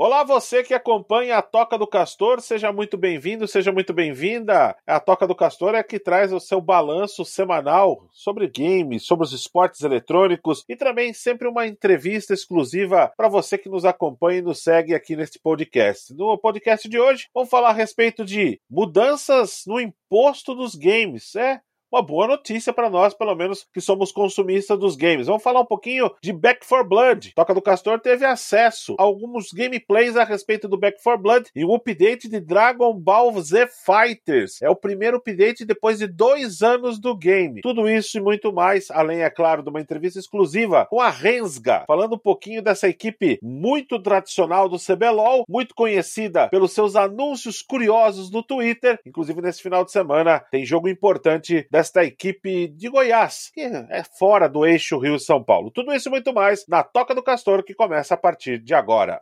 Olá, você que acompanha a Toca do Castor, seja muito bem-vindo, seja muito bem-vinda. A Toca do Castor é que traz o seu balanço semanal sobre games, sobre os esportes eletrônicos e também sempre uma entrevista exclusiva para você que nos acompanha e nos segue aqui neste podcast. No podcast de hoje, vamos falar a respeito de mudanças no imposto dos games. É, uma boa notícia para nós, pelo menos que somos consumistas dos games. Vamos falar um pouquinho de Back 4 Blood. Toca do Castor teve acesso a alguns gameplays a respeito do Back 4 Blood e o update de Dragon Ball Z Fighters. É o primeiro update depois de dois anos do game. Tudo isso e muito mais, além, é claro, de uma entrevista exclusiva com a Rensga, falando um pouquinho dessa equipe muito tradicional do CBLOL, muito conhecida pelos seus anúncios curiosos no Twitter. Inclusive, nesse final de semana, tem jogo importante desta equipe de Goiás, que é fora do eixo Rio-São Paulo. Tudo isso e muito mais na Toca do Castor, que começa a partir de agora.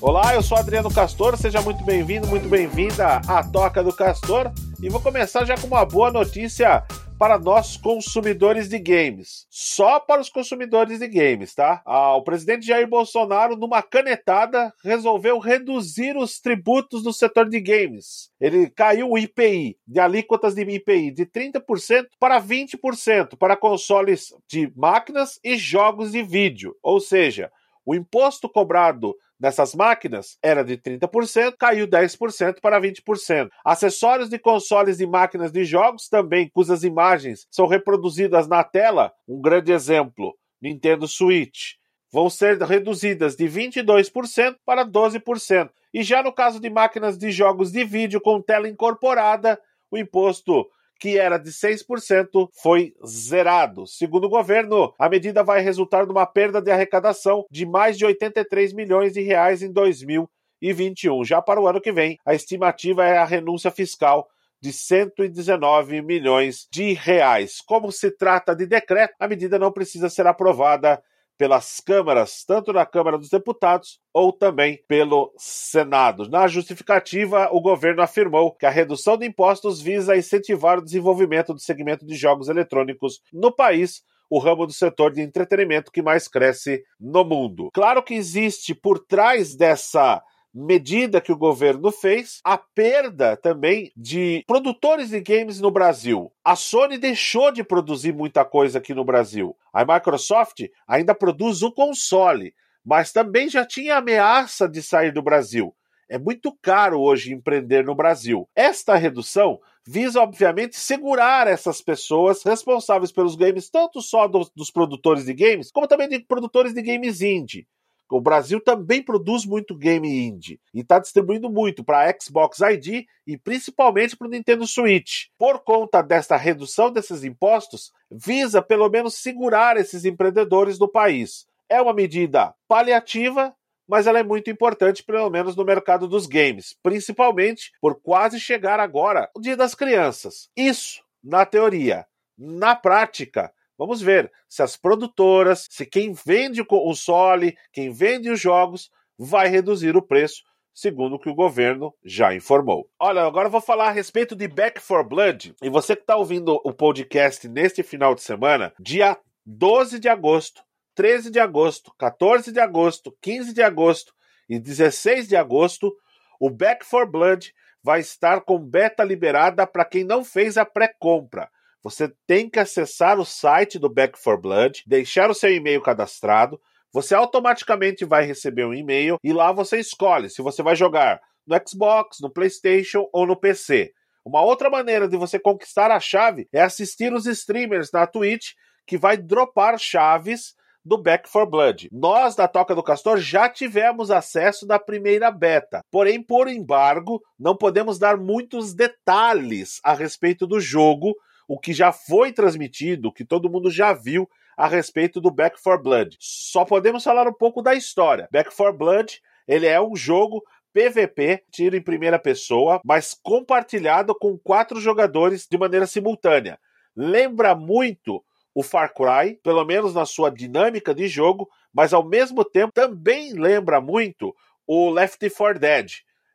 Olá, eu sou Adriano Castor, seja muito bem-vindo, muito bem-vinda à Toca do Castor. E vou começar já com uma boa notícia para nós consumidores de games. Só para os consumidores de games, tá? Ah, o presidente Jair Bolsonaro, numa canetada, resolveu reduzir os tributos do setor de games. Ele caiu o IPI, de alíquotas de IPI, de 30% para 20% para consoles de máquinas e jogos de vídeo. Ou seja, o imposto cobrado nessas máquinas era de 30%, caiu 10% para 20%. Acessórios de consoles e máquinas de jogos também, cujas imagens são reproduzidas na tela, um grande exemplo, Nintendo Switch, vão ser reduzidas de 22% para 12%. E já no caso de máquinas de jogos de vídeo com tela incorporada, o imposto que era de 6%, foi zerado. Segundo o governo, a medida vai resultar numa perda de arrecadação de mais de 83 milhões de reais em 2021. Já para o ano que vem, a estimativa é a renúncia fiscal de 119 milhões de reais. Como se trata de decreto, a medida não precisa ser aprovada pelas câmaras, tanto na Câmara dos Deputados ou também pelo Senado. Na justificativa, o governo afirmou que a redução de impostos visa incentivar o desenvolvimento do segmento de jogos eletrônicos no país, o ramo do setor de entretenimento que mais cresce no mundo. Claro que existe por trás dessa medida que o governo fez, a perda também de produtores de games no Brasil. A Sony deixou de produzir muita coisa aqui no Brasil. A Microsoft ainda produz o console, mas também já tinha ameaça de sair do Brasil. É muito caro hoje empreender no Brasil. Esta redução visa, obviamente, segurar essas pessoas responsáveis pelos games, tanto só dos, dos produtores de games, como também de produtores de games indie. O Brasil também produz muito game indie e está distribuindo muito para Xbox ID e principalmente para o Nintendo Switch. Por conta desta redução desses impostos, visa pelo menos segurar esses empreendedores do país. É uma medida paliativa, mas ela é muito importante, pelo menos no mercado dos games, principalmente por quase chegar agora o Dia das Crianças. Isso, na teoria. Na prática, Vamos ver se as produtoras, se quem vende o console, quem vende os jogos, vai reduzir o preço, segundo o que o governo já informou. Olha, agora eu vou falar a respeito de Back 4 Blood. E você que está ouvindo o podcast neste final de semana, dia 12 de agosto, 13 de agosto, 14 de agosto, 15 de agosto e 16 de agosto, o Back 4 Blood vai estar com beta liberada para quem não fez a pré-compra. Você tem que acessar o site do Back 4 Blood, deixar o seu e-mail cadastrado. Você automaticamente vai receber um e-mail e lá você escolhe se você vai jogar no Xbox, no PlayStation ou no PC. Uma outra maneira de você conquistar a chave é assistir os streamers na Twitch que vai dropar chaves do Back 4 Blood. Nós da Toca do Castor já tivemos acesso da primeira beta, porém por embargo não podemos dar muitos detalhes a respeito do jogo o que já foi transmitido, que todo mundo já viu a respeito do Back 4 Blood. Só podemos falar um pouco da história. Back 4 Blood, ele é um jogo PVP, tiro em primeira pessoa, mas compartilhado com quatro jogadores de maneira simultânea. Lembra muito o Far Cry, pelo menos na sua dinâmica de jogo, mas ao mesmo tempo também lembra muito o Left 4 Dead.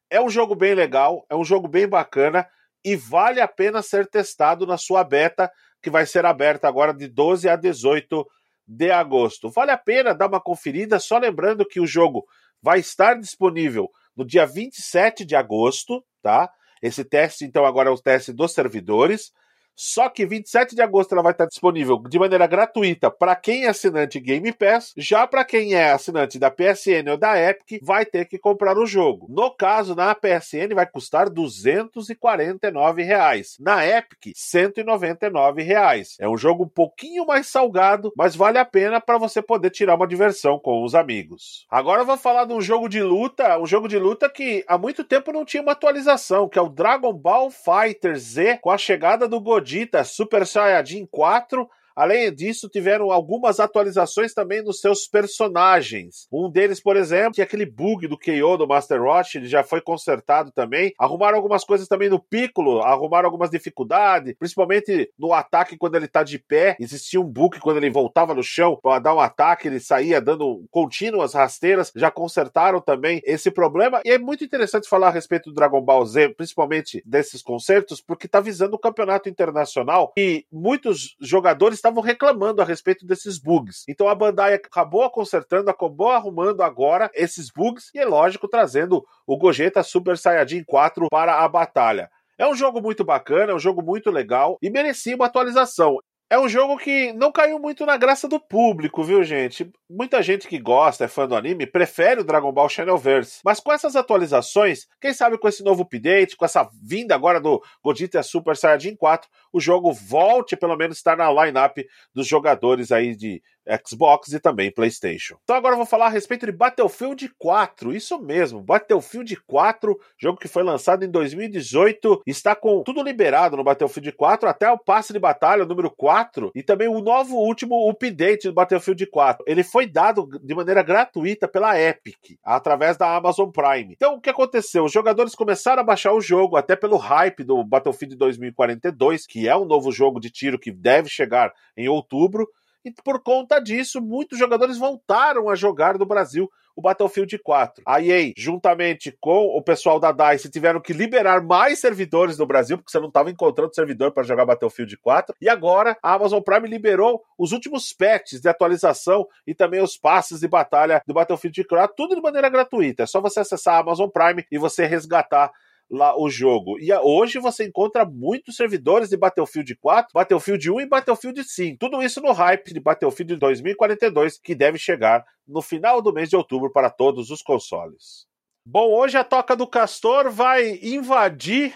É um jogo bem legal, é um jogo bem bacana, e vale a pena ser testado na sua beta, que vai ser aberta agora de 12 a 18 de agosto. Vale a pena dar uma conferida, só lembrando que o jogo vai estar disponível no dia 27 de agosto, tá? Esse teste, então, agora é o teste dos servidores. Só que 27 de agosto ela vai estar disponível de maneira gratuita para quem é assinante Game Pass. Já para quem é assinante da PSN ou da Epic, vai ter que comprar o jogo. No caso, na PSN vai custar 249 reais. Na Epic, 199 reais. É um jogo um pouquinho mais salgado, mas vale a pena para você poder tirar uma diversão com os amigos. Agora eu vou falar de um jogo de luta, um jogo de luta que há muito tempo não tinha uma atualização, que é o Dragon Ball Fighter Z, com a chegada do Godinho Vegeta Super Saiyajin 4 Além disso, tiveram algumas atualizações também nos seus personagens. Um deles, por exemplo, que é aquele bug do KO do Master Roshi, ele já foi consertado também. Arrumaram algumas coisas também no Piccolo, arrumaram algumas dificuldades, principalmente no ataque quando ele tá de pé. Existia um bug quando ele voltava no chão para dar um ataque, ele saía dando contínuas rasteiras. Já consertaram também esse problema. E é muito interessante falar a respeito do Dragon Ball Z, principalmente desses concertos, porque tá visando o campeonato internacional e muitos jogadores estavam reclamando a respeito desses bugs. Então a Bandai acabou consertando, acabou arrumando agora esses bugs e, é lógico, trazendo o Gogeta Super Saiyajin 4 para a batalha. É um jogo muito bacana, é um jogo muito legal e merecia uma atualização. É um jogo que não caiu muito na graça do público, viu, gente? Muita gente que gosta, é fã do anime, prefere o Dragon Ball Channelverse. Mas com essas atualizações, quem sabe com esse novo update, com essa vinda agora do Gogeta Super Saiyajin 4, o jogo volte pelo menos estar na lineup dos jogadores aí de Xbox e também PlayStation. Então agora eu vou falar a respeito de Battlefield 4. Isso mesmo, Battlefield 4, jogo que foi lançado em 2018, está com tudo liberado no Battlefield 4, até o passe de batalha número 4 e também o novo último update do Battlefield 4. Ele foi dado de maneira gratuita pela Epic, através da Amazon Prime. Então o que aconteceu? Os jogadores começaram a baixar o jogo até pelo hype do Battlefield 2042, que é um novo jogo de tiro que deve chegar em outubro e por conta disso, muitos jogadores voltaram a jogar no Brasil o Battlefield 4. A EA, juntamente com o pessoal da DICE, tiveram que liberar mais servidores no Brasil, porque você não estava encontrando servidor para jogar Battlefield 4. E agora a Amazon Prime liberou os últimos patches de atualização e também os passes de batalha do Battlefield 4, tudo de maneira gratuita. É só você acessar a Amazon Prime e você resgatar lá o jogo. E hoje você encontra muitos servidores de Battlefield 4, Battlefield 1 e Battlefield 5. Tudo isso no hype de Battlefield 2042, que deve chegar no final do mês de outubro para todos os consoles. Bom, hoje a Toca do Castor vai invadir,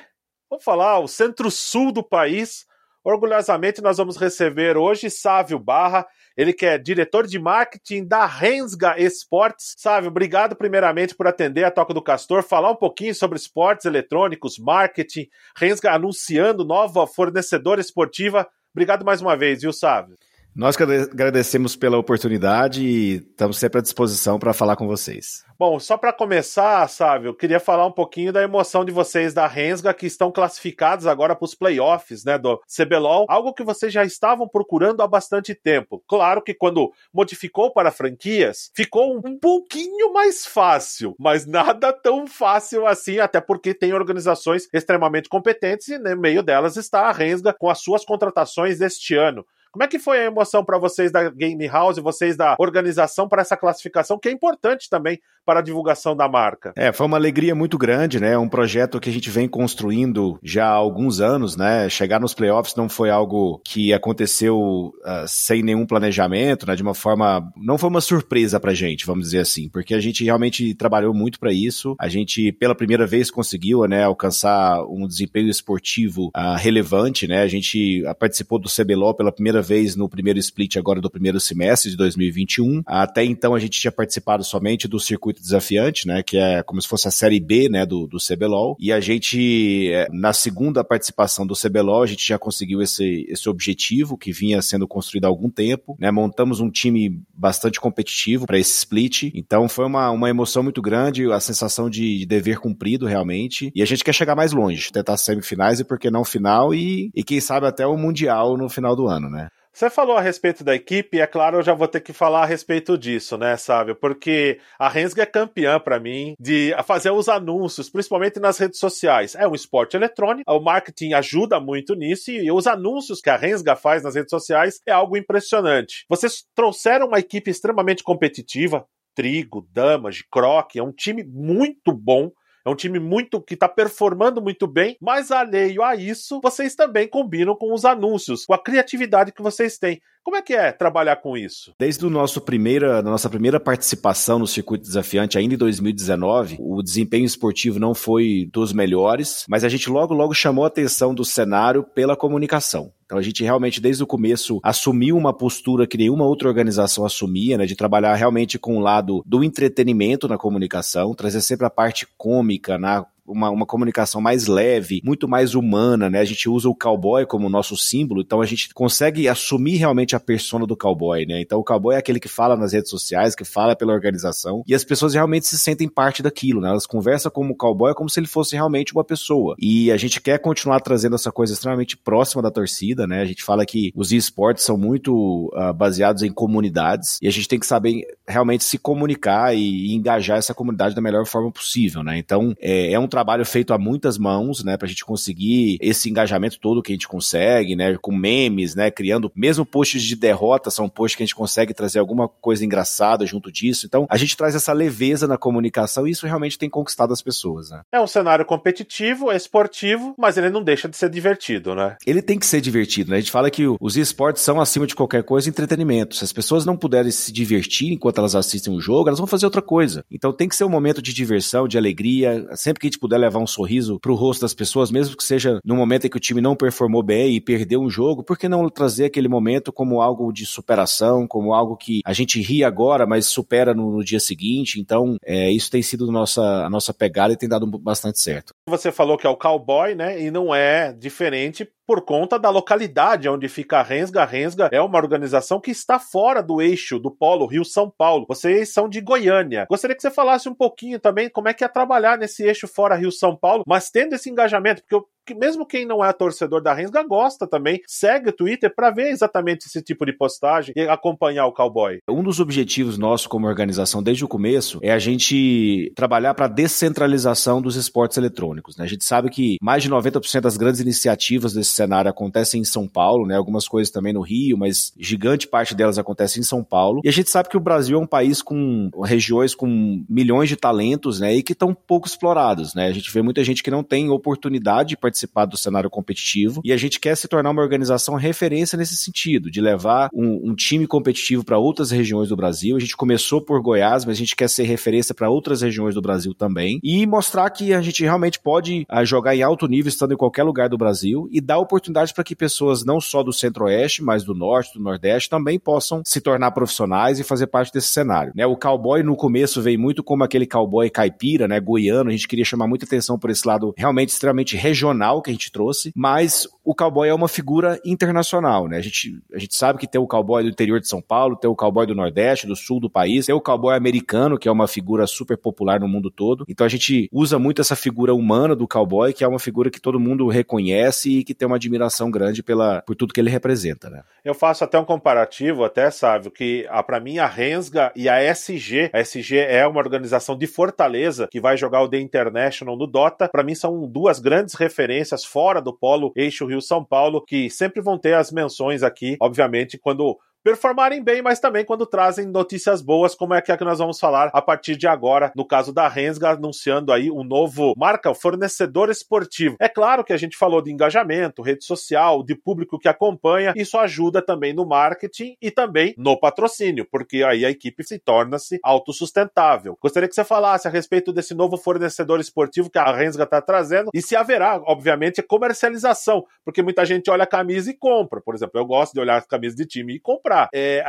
vamos falar, o centro-sul do país. Orgulhosamente, nós vamos receber hoje Sávio Barra, ele que é diretor de marketing da Rensga Esportes. Sávio, obrigado primeiramente por atender a Toca do Castor, falar um pouquinho sobre esportes eletrônicos, marketing, Rensga anunciando nova fornecedora esportiva. Obrigado mais uma vez, viu, Sávio? Nós agradecemos pela oportunidade e estamos sempre à disposição para falar com vocês. Bom, só para começar, sabe, eu queria falar um pouquinho da emoção de vocês da Rensga, que estão classificados agora para os playoffs, né, do CBLOL, algo que vocês já estavam procurando há bastante tempo. Claro que quando modificou para franquias, ficou um pouquinho mais fácil, mas nada tão fácil assim, até porque tem organizações extremamente competentes e no meio delas está a Rensga com as suas contratações deste ano. Como é que foi a emoção para vocês da Game House, vocês da organização para essa classificação, que é importante também para a divulgação da marca? É, foi uma alegria muito grande, né? Um projeto que a gente vem construindo já há alguns anos, né? Chegar nos playoffs não foi algo que aconteceu uh, sem nenhum planejamento, né? De uma forma, não foi uma surpresa para gente, vamos dizer assim, porque a gente realmente trabalhou muito para isso. A gente pela primeira vez conseguiu, né, alcançar um desempenho esportivo uh, relevante, né? A gente participou do CBLOL pela primeira vez no primeiro split agora do primeiro semestre de 2021. Até então a gente tinha participado somente do circuito desafiante, né, que é como se fosse a série B, né, do, do CBLOL. E a gente, é, na segunda participação do CBLOL, a gente já conseguiu esse, esse objetivo que vinha sendo construído há algum tempo, né, montamos um time bastante competitivo para esse split. Então foi uma, uma emoção muito grande, a sensação de dever cumprido realmente. E a gente quer chegar mais longe, tentar semifinais e por que não final e, e quem sabe até o Mundial no final do ano, né? Você falou a respeito da equipe, é claro, eu já vou ter que falar a respeito disso, né, sabe? Porque a Rensga é campeã para mim de fazer os anúncios, principalmente nas redes sociais. É um esporte eletrônico, o marketing ajuda muito nisso e os anúncios que a Rensga faz nas redes sociais é algo impressionante. Vocês trouxeram uma equipe extremamente competitiva, Trigo, Damas, Croc, é um time muito bom é um time muito que está performando muito bem, mas alheio a isso, vocês também combinam com os anúncios, com a criatividade que vocês têm. Como é que é trabalhar com isso? Desde o nosso primeira, nossa primeira participação no circuito desafiante, ainda em 2019, o desempenho esportivo não foi dos melhores, mas a gente logo logo chamou a atenção do cenário pela comunicação. Então a gente realmente, desde o começo, assumiu uma postura que nenhuma outra organização assumia, né? De trabalhar realmente com o lado do entretenimento na comunicação, trazer sempre a parte cômica na uma, uma comunicação mais leve, muito mais humana, né? A gente usa o cowboy como nosso símbolo, então a gente consegue assumir realmente a persona do cowboy, né? Então o cowboy é aquele que fala nas redes sociais, que fala pela organização, e as pessoas realmente se sentem parte daquilo, né? Elas conversam como o cowboy como se ele fosse realmente uma pessoa. E a gente quer continuar trazendo essa coisa extremamente próxima da torcida, né? A gente fala que os esportes são muito uh, baseados em comunidades, e a gente tem que saber realmente se comunicar e, e engajar essa comunidade da melhor forma possível, né? Então é, é um trabalho feito a muitas mãos, né, pra gente conseguir esse engajamento todo que a gente consegue, né, com memes, né, criando mesmo posts de derrota, são posts que a gente consegue trazer alguma coisa engraçada junto disso. Então, a gente traz essa leveza na comunicação e isso realmente tem conquistado as pessoas, né? É um cenário competitivo, é esportivo, mas ele não deixa de ser divertido, né? Ele tem que ser divertido, né? A gente fala que os esportes são acima de qualquer coisa entretenimento. Se as pessoas não puderem se divertir enquanto elas assistem um jogo, elas vão fazer outra coisa. Então tem que ser um momento de diversão, de alegria, sempre que a gente puder levar um sorriso pro rosto das pessoas, mesmo que seja no momento em que o time não performou bem e perdeu um jogo, por que não trazer aquele momento como algo de superação, como algo que a gente ri agora, mas supera no, no dia seguinte? Então, é, isso tem sido nossa, a nossa pegada e tem dado bastante certo. Você falou que é o cowboy, né? E não é diferente por conta da localidade onde fica a Rensga. A Rensga é uma organização que está fora do eixo do polo Rio-São Paulo. Vocês são de Goiânia. Gostaria que você falasse um pouquinho também como é que é trabalhar nesse eixo fora Rio-São Paulo, mas tendo esse engajamento, porque eu que mesmo quem não é torcedor da Rensga gosta também, segue o Twitter para ver exatamente esse tipo de postagem e acompanhar o cowboy. Um dos objetivos nossos como organização desde o começo é a gente trabalhar para descentralização dos esportes eletrônicos. Né? A gente sabe que mais de 90% das grandes iniciativas desse cenário acontecem em São Paulo, né? algumas coisas também no Rio, mas gigante parte delas acontece em São Paulo. E a gente sabe que o Brasil é um país com regiões com milhões de talentos né? e que estão pouco explorados. Né? A gente vê muita gente que não tem oportunidade de participar do cenário competitivo e a gente quer se tornar uma organização referência nesse sentido, de levar um, um time competitivo para outras regiões do Brasil. A gente começou por Goiás, mas a gente quer ser referência para outras regiões do Brasil também e mostrar que a gente realmente pode uh, jogar em alto nível estando em qualquer lugar do Brasil e dar oportunidade para que pessoas não só do Centro-Oeste, mas do Norte, do Nordeste também possam se tornar profissionais e fazer parte desse cenário. Né? O cowboy no começo veio muito como aquele cowboy caipira, né, goiano. A gente queria chamar muita atenção por esse lado realmente extremamente regional nacional que a gente trouxe, mas o cowboy é uma figura internacional, né? A gente, a gente sabe que tem o cowboy do interior de São Paulo, tem o cowboy do Nordeste, do sul do país, tem o cowboy americano, que é uma figura super popular no mundo todo. Então a gente usa muito essa figura humana do cowboy, que é uma figura que todo mundo reconhece e que tem uma admiração grande pela, por tudo que ele representa, né? Eu faço até um comparativo, até, sabe, que ah, para mim a Rensga e a SG, a SG é uma organização de Fortaleza que vai jogar o The International no Dota. Para mim são duas grandes referências fora do polo eixo Rio-São Paulo, que sempre vão ter as menções aqui, obviamente, quando performarem bem, mas também quando trazem notícias boas, como é que, é que nós vamos falar a partir de agora, no caso da Rensga, anunciando aí um novo marca, o fornecedor esportivo. É claro que a gente falou de engajamento, rede social, de público que acompanha, isso ajuda também no marketing e também no patrocínio, porque aí a equipe se torna-se autossustentável. Gostaria que você falasse a respeito desse novo fornecedor esportivo que a Rensga está trazendo e se haverá, obviamente, comercialização, porque muita gente olha a camisa e compra. Por exemplo, eu gosto de olhar a camisa de time e comprar é,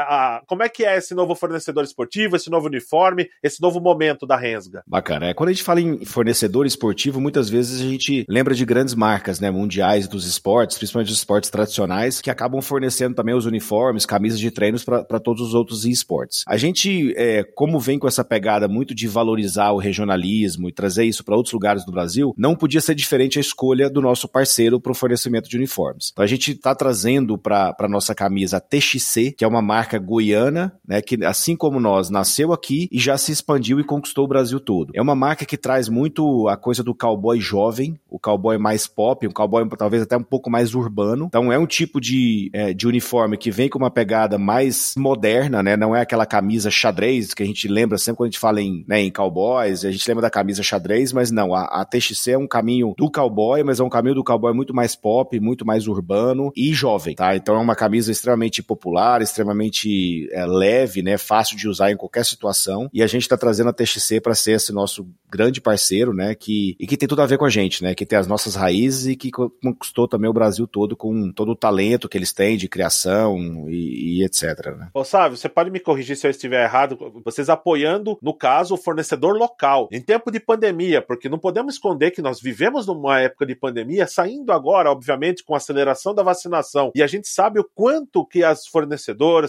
como é que é esse novo fornecedor esportivo, esse novo uniforme, esse novo momento da Rensga. Bacana. É, quando a gente fala em fornecedor esportivo, muitas vezes a gente lembra de grandes marcas, né, mundiais dos esportes, principalmente dos esportes tradicionais, que acabam fornecendo também os uniformes, camisas de treinos para todos os outros esportes. A gente, é, como vem com essa pegada muito de valorizar o regionalismo e trazer isso para outros lugares do Brasil, não podia ser diferente a escolha do nosso parceiro para o fornecimento de uniformes. Então a gente está trazendo para a nossa camisa a TXC, que é uma marca goiana, né, que assim como nós, nasceu aqui e já se expandiu e conquistou o Brasil todo. É uma marca que traz muito a coisa do cowboy jovem, o cowboy mais pop, um cowboy talvez até um pouco mais urbano. Então é um tipo de, é, de uniforme que vem com uma pegada mais moderna, né? Não é aquela camisa xadrez que a gente lembra sempre quando a gente fala em, né, em cowboys, a gente lembra da camisa xadrez, mas não, a, a TXC é um caminho do cowboy, mas é um caminho do cowboy muito mais pop, muito mais urbano e jovem, tá? Então é uma camisa extremamente popular, extremamente é, leve, né? Fácil de usar em qualquer situação. E a gente está trazendo a TXC para ser esse nosso grande parceiro, né? Que, e que tem tudo a ver com a gente, né? Que tem as nossas raízes e que conquistou também o Brasil todo com todo o talento que eles têm de criação e, e etc. Né? Ô, Sávio, você pode me corrigir se eu estiver errado. Vocês apoiando, no caso, o fornecedor local, em tempo de pandemia, porque não podemos esconder que nós vivemos numa época de pandemia, saindo agora, obviamente, com a aceleração da vacinação. E a gente sabe o quanto que as fornecedoras,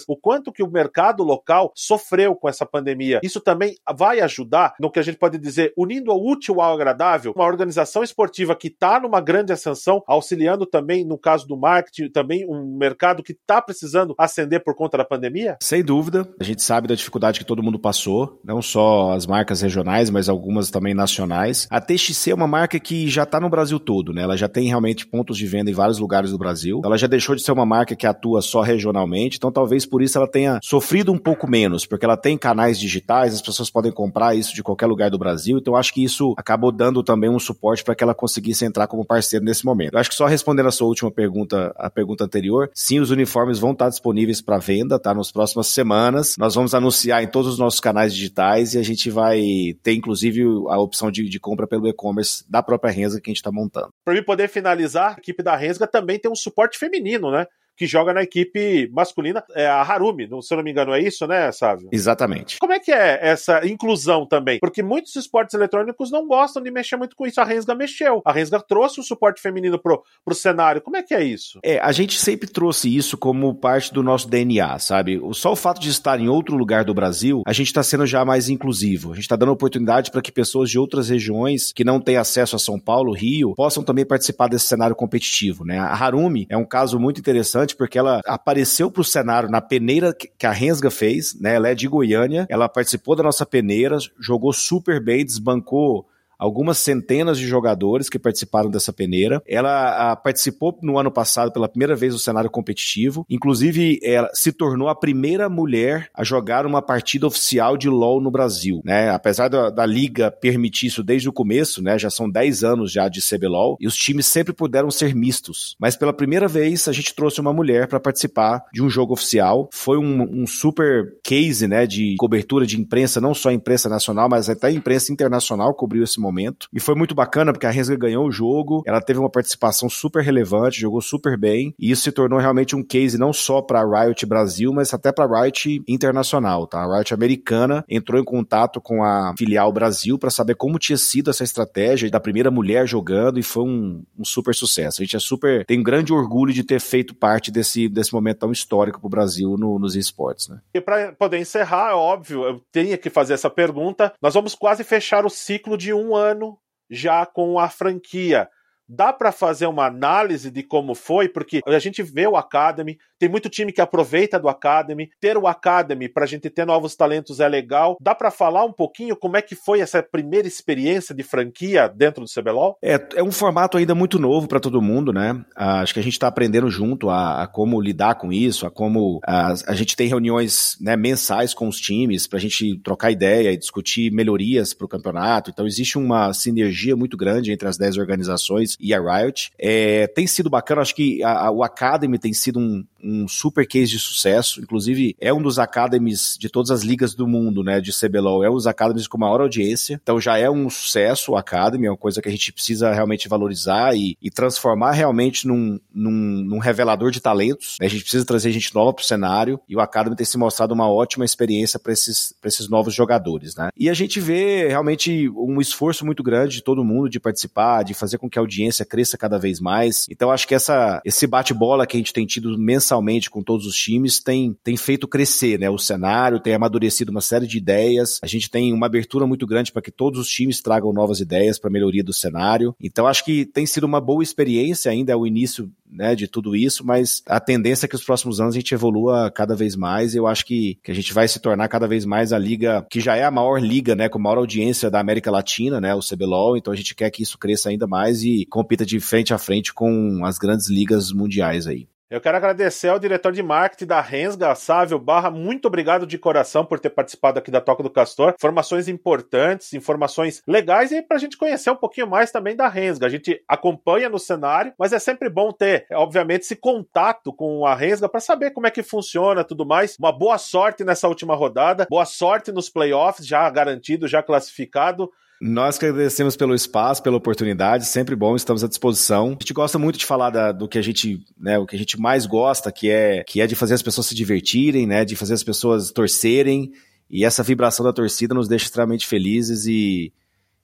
o quanto que o mercado local sofreu com essa pandemia. Isso também vai ajudar no que a gente pode dizer, unindo o útil ao agradável, uma organização esportiva que está numa grande ascensão, auxiliando também, no caso do marketing, também um mercado que está precisando ascender por conta da pandemia? Sem dúvida. A gente sabe da dificuldade que todo mundo passou, não só as marcas regionais, mas algumas também nacionais. A TXC é uma marca que já está no Brasil todo, né? Ela já tem realmente pontos de venda em vários lugares do Brasil. Ela já deixou de ser uma marca que atua só regionalmente, então talvez por isso ela tenha sofrido um pouco menos, porque ela tem canais digitais, as pessoas podem comprar isso de qualquer lugar do Brasil, então acho que isso acabou dando também um suporte para que ela conseguisse entrar como parceiro nesse momento. Eu acho que só respondendo a sua última pergunta, a pergunta anterior, sim, os uniformes vão estar disponíveis para venda, tá? Nas próximas semanas. Nós vamos anunciar em todos os nossos canais digitais e a gente vai ter, inclusive, a opção de, de compra pelo e-commerce da própria Rensga que a gente está montando. Para mim poder finalizar, a equipe da Rensga também tem um suporte feminino, né? Que joga na equipe masculina, é a Harumi, se eu não me engano, é isso, né, Sávio? Exatamente. Como é que é essa inclusão também? Porque muitos esportes eletrônicos não gostam de mexer muito com isso. A Rensga mexeu. A Rensga trouxe o suporte feminino pro, pro cenário. Como é que é isso? É, a gente sempre trouxe isso como parte do nosso DNA, sabe? Só o fato de estar em outro lugar do Brasil, a gente está sendo já mais inclusivo. A gente está dando oportunidade para que pessoas de outras regiões que não têm acesso a São Paulo, Rio, possam também participar desse cenário competitivo, né? A Harumi é um caso muito interessante interessante porque ela apareceu para o cenário na peneira que a Rensga fez, né? Ela é de Goiânia, ela participou da nossa peneira, jogou super bem, desbancou algumas centenas de jogadores que participaram dessa peneira. Ela a, participou no ano passado pela primeira vez no cenário competitivo. Inclusive, ela se tornou a primeira mulher a jogar uma partida oficial de LoL no Brasil. Né? Apesar da, da liga permitir isso desde o começo, né? já são 10 anos já de CBLOL, e os times sempre puderam ser mistos. Mas pela primeira vez, a gente trouxe uma mulher para participar de um jogo oficial. Foi um, um super case né, de cobertura de imprensa, não só a imprensa nacional, mas até a imprensa internacional cobriu esse momento. E foi muito bacana porque a Rensga ganhou o jogo, ela teve uma participação super relevante, jogou super bem, e isso se tornou realmente um case não só para Riot Brasil, mas até para Riot internacional, tá? A Riot americana entrou em contato com a filial Brasil para saber como tinha sido essa estratégia da primeira mulher jogando e foi um, um super sucesso. A gente é super tem um grande orgulho de ter feito parte desse, desse momento tão histórico para o Brasil no, nos esportes, né? E para poder encerrar, é óbvio, eu tenho que fazer essa pergunta. Nós vamos quase fechar o ciclo de um ano já com a franquia. Dá para fazer uma análise de como foi, porque a gente vê o Academy, tem muito time que aproveita do Academy. Ter o Academy para a gente ter novos talentos é legal. Dá para falar um pouquinho como é que foi essa primeira experiência de franquia dentro do CBLOL? É, é um formato ainda muito novo para todo mundo, né? Ah, acho que a gente está aprendendo junto a, a, como lidar com isso, a como a, a gente tem reuniões né, mensais com os times para a gente trocar ideia e discutir melhorias para o campeonato. Então existe uma sinergia muito grande entre as 10 organizações e a Riot. É, tem sido bacana, acho que a, o Academy tem sido um um super case de sucesso, inclusive é um dos academies de todas as ligas do mundo, né, de CBLOL, é um dos academies com maior audiência, então já é um sucesso o Academy, é uma coisa que a gente precisa realmente valorizar e, e transformar realmente num, num, num, revelador de talentos, né? a gente precisa trazer gente nova pro cenário, e o Academy tem se mostrado uma ótima experiência para esses, esses novos jogadores, né. E a gente vê realmente um esforço muito grande de todo mundo de participar, de fazer com que a audiência cresça cada vez mais, então acho que essa, esse bate-bola que a gente tem tido mensalmente com todos os times tem, tem feito crescer, né, o cenário, tem amadurecido uma série de ideias, a gente tem uma abertura muito grande para que todos os times tragam novas ideias para melhoria do cenário. Então acho que tem sido uma boa experiência, ainda é o início né, de tudo isso, mas a tendência é que os próximos anos a gente evolua cada vez mais e eu acho que, que a gente vai se tornar cada vez mais a liga que já é a maior liga, né, com maior audiência da América Latina, né, o CBLOL, então a gente quer que isso cresça ainda mais e compita de frente a frente com as grandes ligas mundiais aí. Eu quero agradecer ao diretor de marketing da Rensga, Sávio Barra. Muito obrigado de coração por ter participado aqui da Toca do Castor. Informações importantes, informações legais e para a gente conhecer um pouquinho mais também da Rensga. A gente acompanha no cenário, mas é sempre bom ter, obviamente, esse contato com a Rensga para saber como é que funciona tudo mais. Uma boa sorte nessa última rodada, boa sorte nos playoffs, já garantido, já classificado. Nós que agradecemos pelo espaço, pela oportunidade, sempre bom, estamos à disposição. A gente gosta muito de falar da, do que a gente, né, o que a gente mais gosta, que é, que é de fazer as pessoas se divertirem, né, de fazer as pessoas torcerem, e essa vibração da torcida nos deixa extremamente felizes e,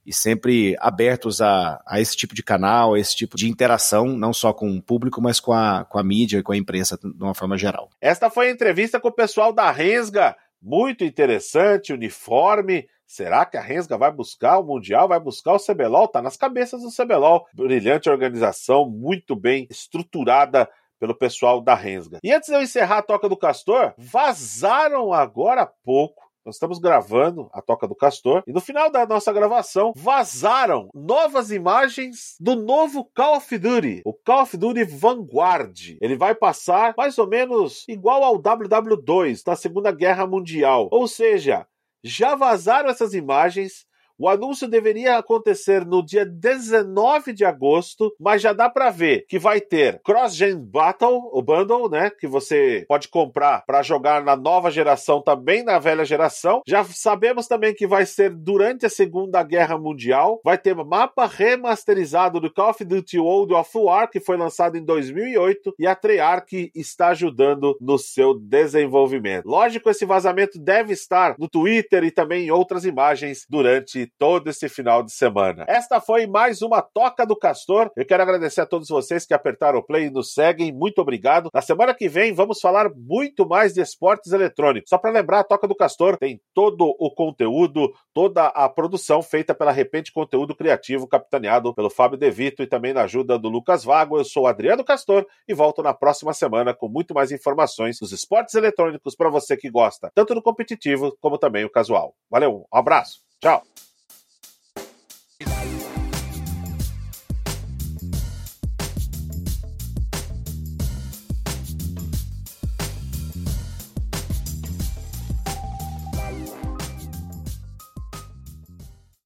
e sempre abertos a, a esse tipo de canal, a esse tipo de interação, não só com o público, mas com a, com a mídia e com a imprensa de uma forma geral. Esta foi a entrevista com o pessoal da Rensga, muito interessante, uniforme, Será que a Rensga vai buscar o Mundial, vai buscar o CBLOL? Tá nas cabeças do CBLOL. Brilhante organização, muito bem estruturada pelo pessoal da Rensga. E antes de eu encerrar a Toca do Castor, vazaram agora há pouco nós estamos gravando a Toca do Castor e no final da nossa gravação vazaram novas imagens do novo Call of Duty, o Call of Duty Vanguard. Ele vai passar mais ou menos igual ao WW2 da Segunda Guerra Mundial, ou seja, já vazaram essas imagens o anúncio deveria acontecer no dia 19 de agosto, mas já dá para ver que vai ter Cross-Gen Battle, o bundle, né, que você pode comprar para jogar na nova geração também na velha geração. Já sabemos também que vai ser durante a Segunda Guerra Mundial. Vai ter mapa remasterizado do Call of Duty World of War, que foi lançado em 2008, e a Treyarch está ajudando no seu desenvolvimento. Lógico, esse vazamento deve estar no Twitter e também em outras imagens durante todo esse final de semana. Esta foi mais uma Toca do Castor. Eu quero agradecer a todos vocês que apertaram o play e nos seguem. Muito obrigado. Na semana que vem vamos falar muito mais de esportes eletrônicos. Só para lembrar, a Toca do Castor tem todo o conteúdo, toda a produção feita pela Repente Conteúdo Criativo, capitaneado pelo Fábio Devito e também na ajuda do Lucas Vago. Eu sou Adriano Castor e volto na próxima semana com muito mais informações dos esportes eletrônicos para você que gosta tanto do competitivo como também o casual. Valeu, um abraço, tchau!